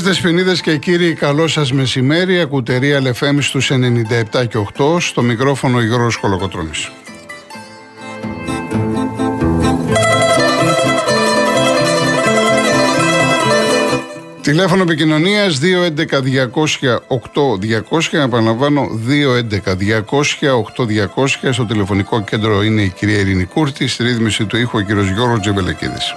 Κυρίες Δεσποινίδες και κύριοι, καλό σας μεσημέρι. Ακουτερία LFM στους 97 και 8, στο μικρόφωνο Γιώργος Κολοκοτρώνης. Τηλέφωνο επικοινωνίας 211-200-8200. Επαναλαμβάνω, 211-200-8200. Στο τηλεφωνικό κέντρο είναι η κυρία Ειρήνη Κούρτη. Στη ρύθμιση του ήχου ο κύριος Γιώργος Τζεμπελεκίδης.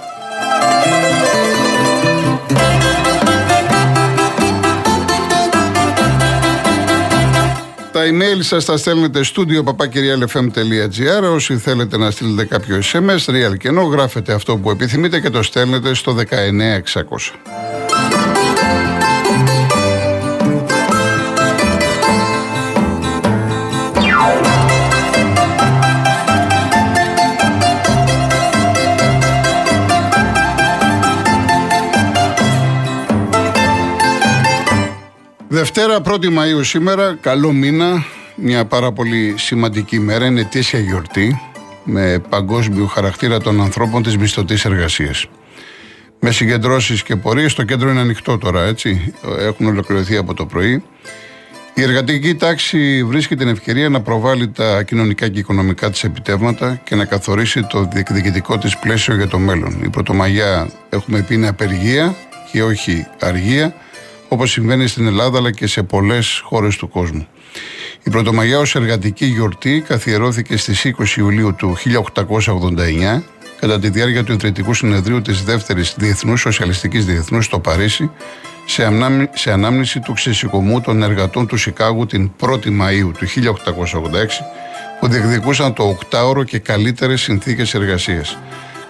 Email σας τα στέλνετε στούντιο papakirialfm.gr. Όσοι θέλετε να στείλετε κάποιο SMS, real και ενώ γράφετε αυτό που επιθυμείτε και το στέλνετε στο 19600. Δευτέρα 1η Μαΐου σήμερα, καλό μήνα, μια πάρα πολύ σημαντική μέρα, είναι αιτήσια γιορτή με παγκόσμιο χαρακτήρα των ανθρώπων της μισθωτής εργασίας. Με συγκεντρώσεις και πορείες, το κέντρο είναι ανοιχτό τώρα έτσι, έχουν ολοκληρωθεί από το πρωί. Η εργατική τάξη βρίσκει την ευκαιρία να προβάλλει τα κοινωνικά και οικονομικά της επιτεύγματα και να καθορίσει το διεκδικητικό της πλαίσιο για το μέλλον. Η Πρωτομαγιά έχουμε πει είναι απεργία και όχι αργία όπως συμβαίνει στην Ελλάδα αλλά και σε πολλές χώρες του κόσμου. Η Πρωτομαγιά ως εργατική γιορτή καθιερώθηκε στις 20 Ιουλίου του 1889 κατά τη διάρκεια του Ιδρυτικού Συνεδρίου της Δεύτερης Διεθνούς Σοσιαλιστικής Διεθνούς στο Παρίσι σε, σε ανάμνηση του ξεσηκωμού των εργατών του Σικάγου την 1η Μαΐου του 1886 που διεκδικούσαν το 8ωρο και καλύτερες συνθήκες εργασίας.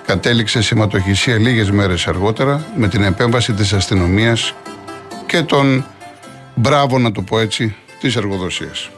Κατέληξε σηματοχυσία λίγες μέρες αργότερα με την επέμβαση της αστυνομίας και τον μπράβο να το πω έτσι της εργοδοσίας.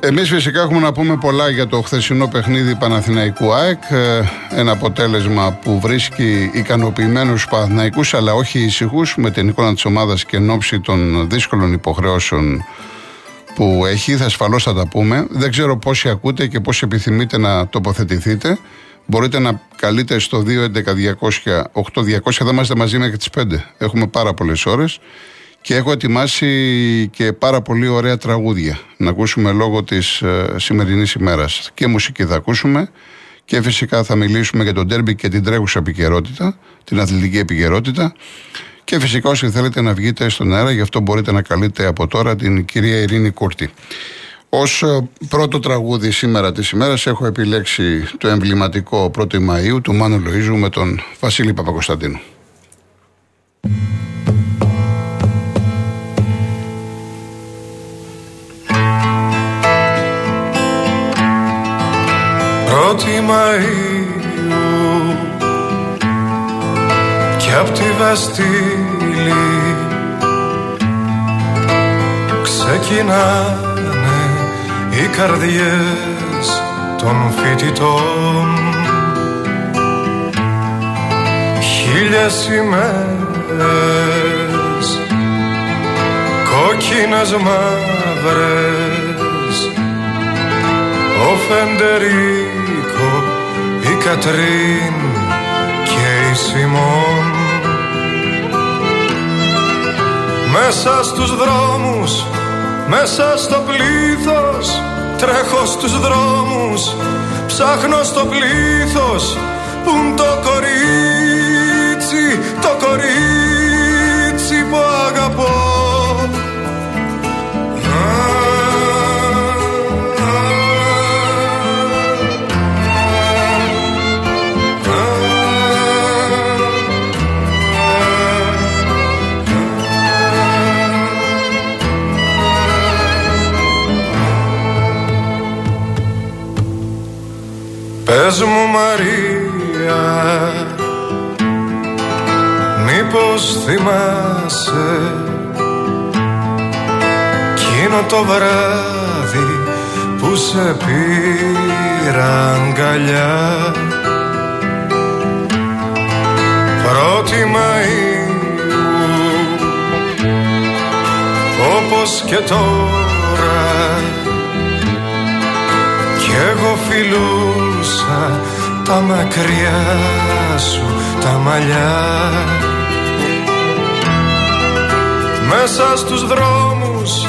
Εμείς φυσικά έχουμε να πούμε πολλά για το χθεσινό παιχνίδι Παναθηναϊκού ΑΕΚ ε, ένα αποτέλεσμα που βρίσκει ικανοποιημένους Παναθηναϊκούς αλλά όχι ησυχούς με την εικόνα της ομάδας και εν των δύσκολων υποχρεώσεων που έχει, θα ασφαλώς θα τα πούμε. Δεν ξέρω πόσοι ακούτε και πόσοι επιθυμείτε να τοποθετηθείτε. Μπορείτε να καλείτε στο 211-200-8200, θα είμαστε μαζί μέχρι τις 5. Έχουμε πάρα πολλές ώρες και έχω ετοιμάσει και πάρα πολύ ωραία τραγούδια να ακούσουμε λόγω της ε, σημερινής ημέρας. Και μουσική θα ακούσουμε και φυσικά θα μιλήσουμε για τον τέρμπι και την τρέχουσα επικαιρότητα, την αθλητική επικαιρότητα. Και φυσικά όσοι θέλετε να βγείτε στον αέρα, γι' αυτό μπορείτε να καλείτε από τώρα την κυρία Ειρήνη Κούρτη. Ω ε, πρώτο τραγούδι σήμερα της ημέρας έχω επιλέξει το εμβληματικό 1η Μαου του Μάνου Λοίζου με τον Βασίλη Παπακοσταντίνου. Πρώτη Μαΐου απ' τη Βαστήλη. Ξεκινάνε οι καρδιές των φοιτητών. Χίλιες ημέρες κόκκινες μαύρες. Ο Φεντερίκο, η Κατρίν και η Σιμών Μέσα στους δρόμους, μέσα στο πλήθος Τρέχω στους δρόμους, ψάχνω στο πλήθος Πουν το κορίτσι, το κορίτσι Πες μου Μαρία Μήπως θυμάσαι Κείνο το βράδυ που σε πήρα αγκαλιά. Πρώτη Μαΐου Όπως και τώρα εγώ φιλούσα τα μακριά σου τα μαλλιά. Μέσα στους δρόμους,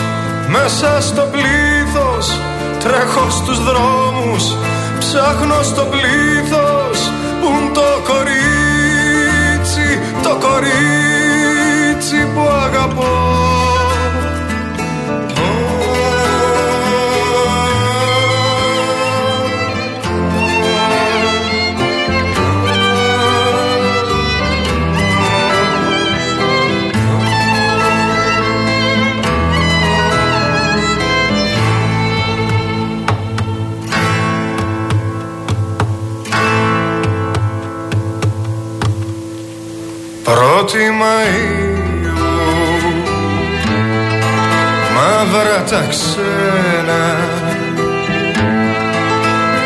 μέσα στο πλήθος Τρέχω στους δρόμους, ψάχνω στο πλήθος Πουν το κορίτσι, το κορίτσι που αγαπώ τα ξένα.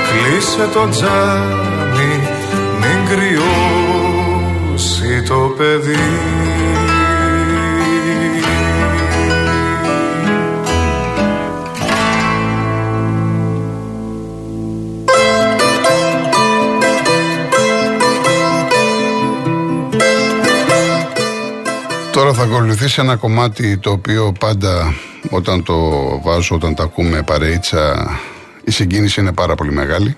Κλείσε το τζάμι Μην κρυώσει το παιδί. Τώρα θα ακολουθήσει ένα κομμάτι το οποίο πάντα όταν το βάζω, όταν το ακούμε παρέιτσα, η συγκίνηση είναι πάρα πολύ μεγάλη.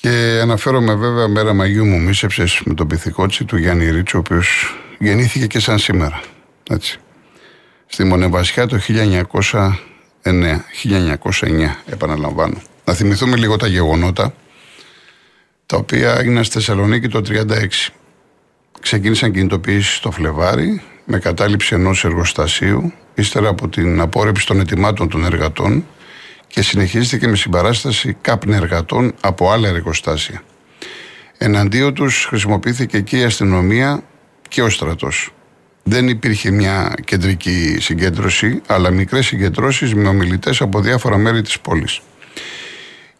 Και αναφέρομαι βέβαια μέρα Μαγιού μου μίσεψες με τον πυθικότσι του Γιάννη Ρίτσο, ο οποίος γεννήθηκε και σαν σήμερα. Έτσι. Στη Μονεβασιά το 1909, 1909 επαναλαμβάνω. Να θυμηθούμε λίγο τα γεγονότα, τα οποία έγιναν στη Θεσσαλονίκη το 1936. Ξεκίνησαν κινητοποιήσει στο Φλεβάρι με κατάληψη ενός εργοστασίου, ύστερα από την απόρρεψη των ετοιμάτων των εργατών και συνεχίστηκε με συμπαράσταση κάπνη εργατών από άλλα εργοστάσια. Εναντίον τους χρησιμοποιήθηκε και η αστυνομία και ο στρατός. Δεν υπήρχε μια κεντρική συγκέντρωση, αλλά μικρές συγκεντρώσεις με ομιλητές από διάφορα μέρη της πόλης.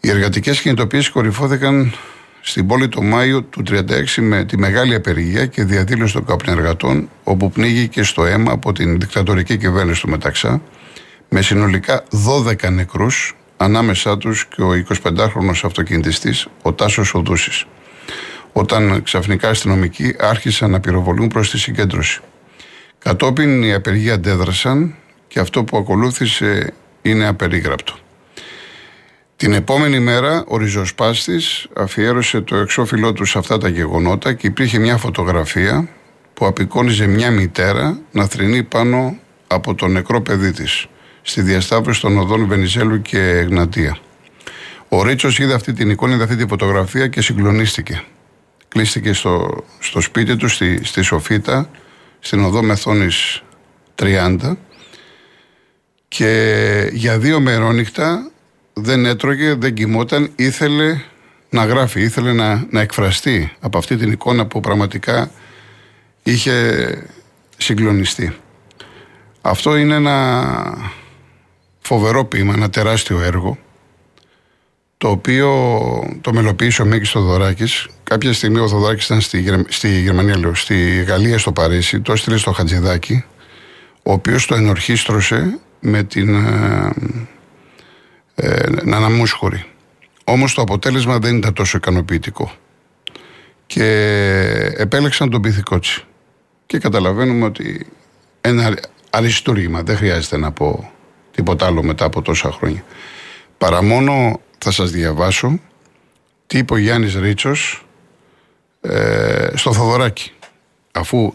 Οι εργατικές κινητοποιήσεις κορυφώθηκαν στην πόλη το Μάιο του 1936 με τη μεγάλη απεργία και διαδήλωση των καπνεργατών, όπου πνίγηκε στο αίμα από την δικτατορική κυβέρνηση του Μεταξά, με συνολικά 12 νεκρούς, ανάμεσά τους και ο 25χρονος αυτοκινητιστής, ο Τάσος Οδούσης. Όταν ξαφνικά αστυνομικοί άρχισαν να πυροβολούν προς τη συγκέντρωση. Κατόπιν οι απεργοί αντέδρασαν και αυτό που ακολούθησε είναι απερίγραπτο. Την επόμενη μέρα ο ριζοσπάστης αφιέρωσε το εξώφυλλό του σε αυτά τα γεγονότα και υπήρχε μια φωτογραφία που απεικόνιζε μια μητέρα να θρυνεί πάνω από το νεκρό παιδί της στη διασταύρωση των οδών Βενιζέλου και Εγνατία. Ο Ρίτσος είδε αυτή την εικόνα, είδε αυτή τη φωτογραφία και συγκλονίστηκε. Κλείστηκε στο, στο σπίτι του, στη, στη Σοφίτα, στην οδό Μεθόνης 30 και για δύο μερόνυχτα δεν έτρωγε, δεν κοιμόταν, ήθελε να γράφει, ήθελε να, να εκφραστεί από αυτή την εικόνα που πραγματικά είχε συγκλονιστεί. Αυτό είναι ένα φοβερό ποίημα, ένα τεράστιο έργο το οποίο το μελοποίησε ο Μίκης Θοδωράκης. Κάποια στιγμή ο Θοδωράκης ήταν στη, στη Γερμανία, λέω, στη Γαλλία, στο Παρίσι, το έστειλε στο Χατζηδάκι, ο οποίος το ενορχίστρωσε με την ε, ε, να αναμούσχωρη. Όμως το αποτέλεσμα δεν ήταν τόσο ικανοποιητικό. Και επέλεξαν τον Πυθικότσι. Και καταλαβαίνουμε ότι ένα αριστούργημα, δεν χρειάζεται να πω τίποτα άλλο μετά από τόσα χρόνια. Παρά μόνο θα σας διαβάσω τι είπε ο Γιάννης Ρίτσος ε, στο Θοδωράκι. Αφού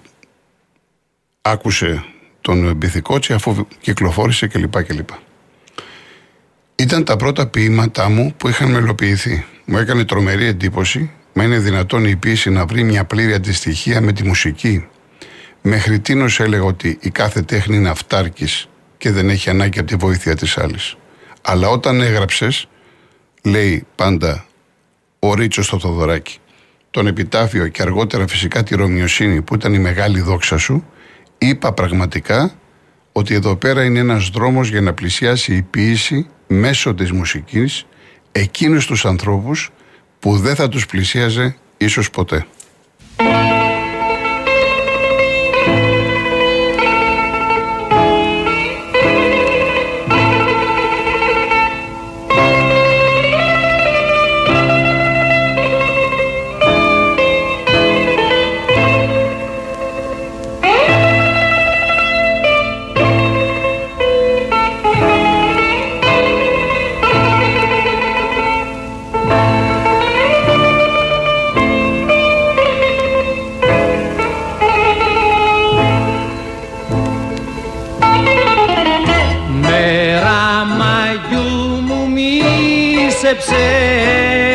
άκουσε τον Μπιθικότσι, αφού κυκλοφόρησε κλπ. κλπ. Ήταν τα πρώτα ποίηματά μου που είχαν μελοποιηθεί. Μου έκανε τρομερή εντύπωση, μα είναι δυνατόν η ποίηση να βρει μια πλήρη αντιστοιχεία με τη μουσική. Μέχρι τίνος έλεγα ότι η κάθε τέχνη είναι αυτάρκης και δεν έχει ανάγκη από τη βοήθεια της άλλης. Αλλά όταν έγραψες, λέει πάντα ο Ρίτσος στο Θοδωράκι, τον επιτάφιο και αργότερα φυσικά τη Ρωμιοσύνη που ήταν η μεγάλη δόξα σου, είπα πραγματικά ότι εδώ πέρα είναι ένας δρόμος για να πλησιάσει η ποίηση μέσω της μουσικής εκείνους τους ανθρώπους που δεν θα τους πλησίαζε ίσως ποτέ. Μέρα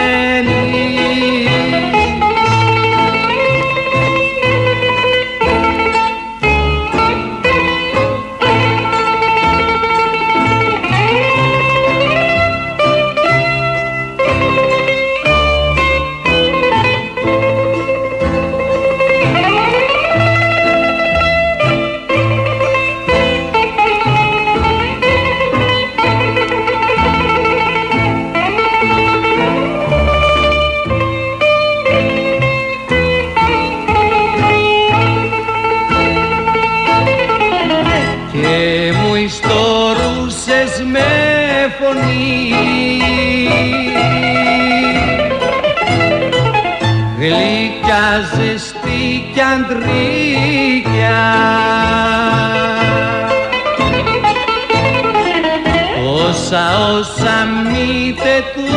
Όσα όσα μύτε του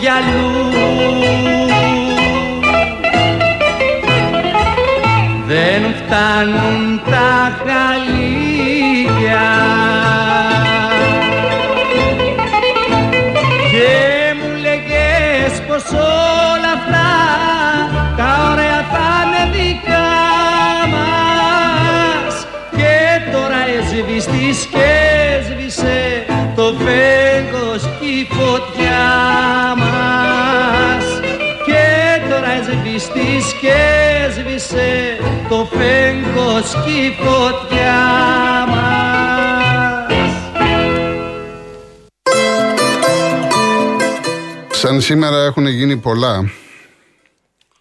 γυαλού δεν φτάνουν τα χαλίκια τώρα σβηστής και σβήσε το φέγγος και η φωτιά μας Σαν σήμερα έχουν γίνει πολλά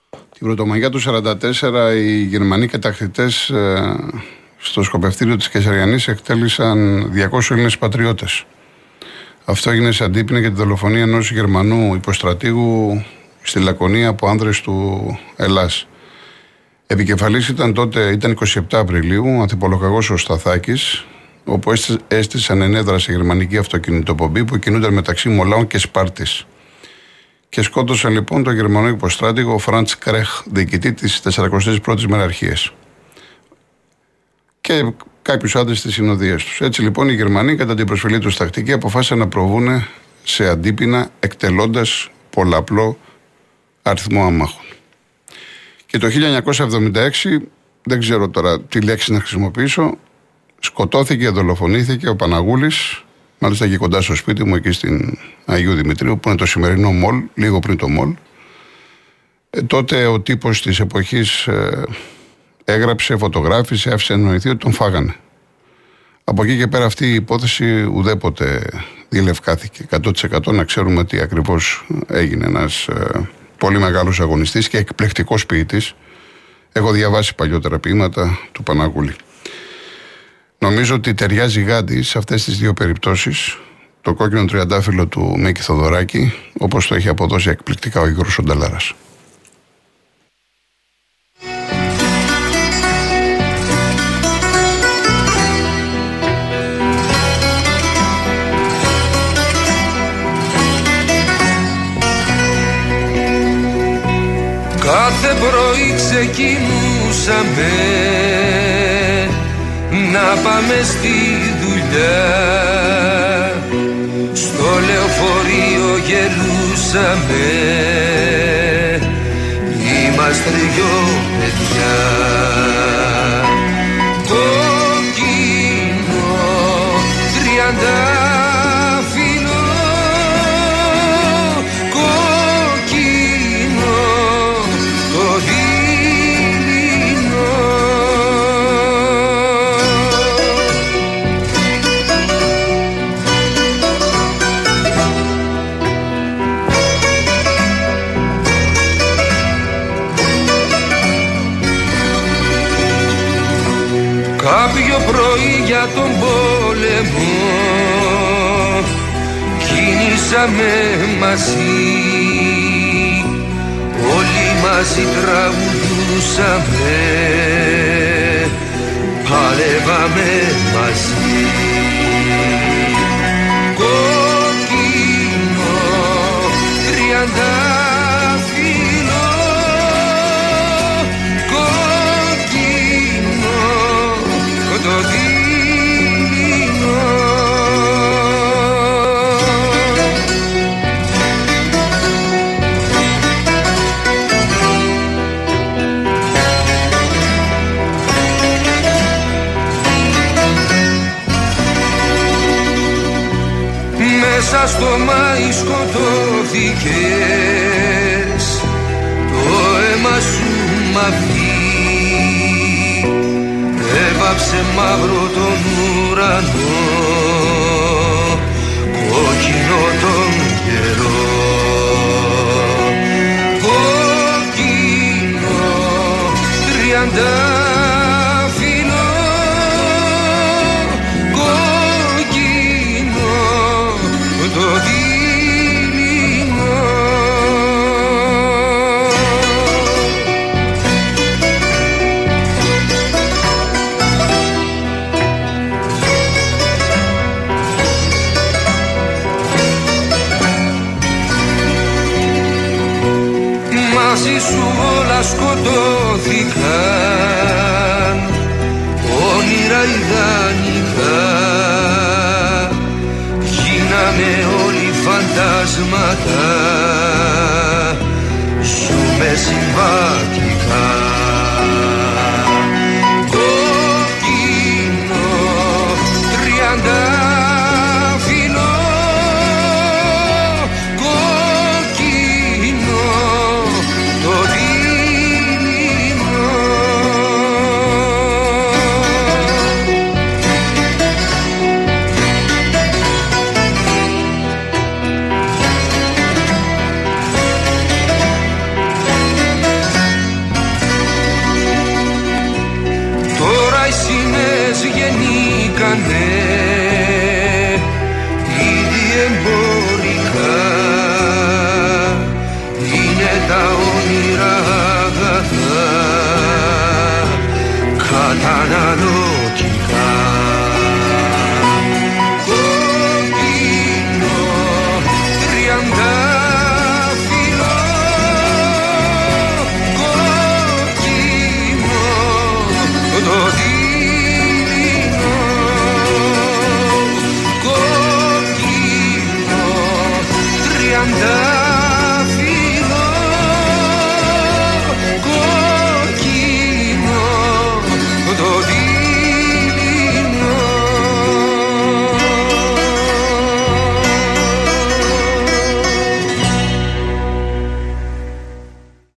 την Πρωτομαγιά του 1944 οι Γερμανοί κατακτητές ε, στο σκοπευτήριο της Κεσαριανής εκτέλεσαν 200 Έλληνες πατριώτες. Αυτό έγινε σε αντίπεινα για τη δολοφονία ενός Γερμανού υποστρατήγου στη Λακωνία από άνδρες του Ελλάς. Επικεφαλής ήταν τότε, ήταν 27 Απριλίου, ανθιπολογαγός ο Σταθάκης, όπου έστησαν ενέδρα σε γερμανική αυτοκινητοπομπή που κινούνταν μεταξύ Μολάων και Σπάρτης. Και σκότωσαν λοιπόν τον Γερμανό υποστράτηγο Φραντς Κρέχ, διοικητή της 41η Μεραρχίας και κάποιους άντρες στι συνοδείε τους. Έτσι λοιπόν οι Γερμανοί, κατά την προσφυλή τους τακτική, αποφάσισαν να προβούν σε αντίπεινα εκτελώντας πολλαπλό αριθμό αμάχων. Και το 1976, δεν ξέρω τώρα τι λέξη να χρησιμοποιήσω, σκοτώθηκε, δολοφονήθηκε ο Παναγούλης, μάλιστα και κοντά στο σπίτι μου, εκεί στην Αγίου Δημητρίου, που είναι το σημερινό μολ, λίγο πριν το μολ. Ε, τότε ο τύπος της εποχής ε, έγραψε, φωτογράφησε, άφησε εννοηθεί ότι τον φάγανε. Από εκεί και πέρα αυτή η υπόθεση ουδέποτε διελευκάθηκε 100% να ξέρουμε τι ακριβώς έγινε ένας ε, πολύ μεγάλος αγωνιστής και εκπληκτικός ποιητής. Έχω διαβάσει παλιότερα ποίηματα του Παναγούλη. Νομίζω ότι ταιριάζει γάντι σε αυτές τις δύο περιπτώσεις το κόκκινο τριαντάφυλλο του Μίκη Θοδωράκη όπως το έχει αποδώσει εκπληκτικά ο Γιώργος Σοντελάρας. Ξεκινούσαμε να πάμε στη δουλειά. Στο λεωφορείο γελούσαμε. Είμαστε δυο παιδιά σε μαύρο τον ουρανό. σου όλα σκοτώθηκαν. Όνειρα ιδανικά. Γίναμε όλοι φαντάσματα. Ζούμε συμβάτια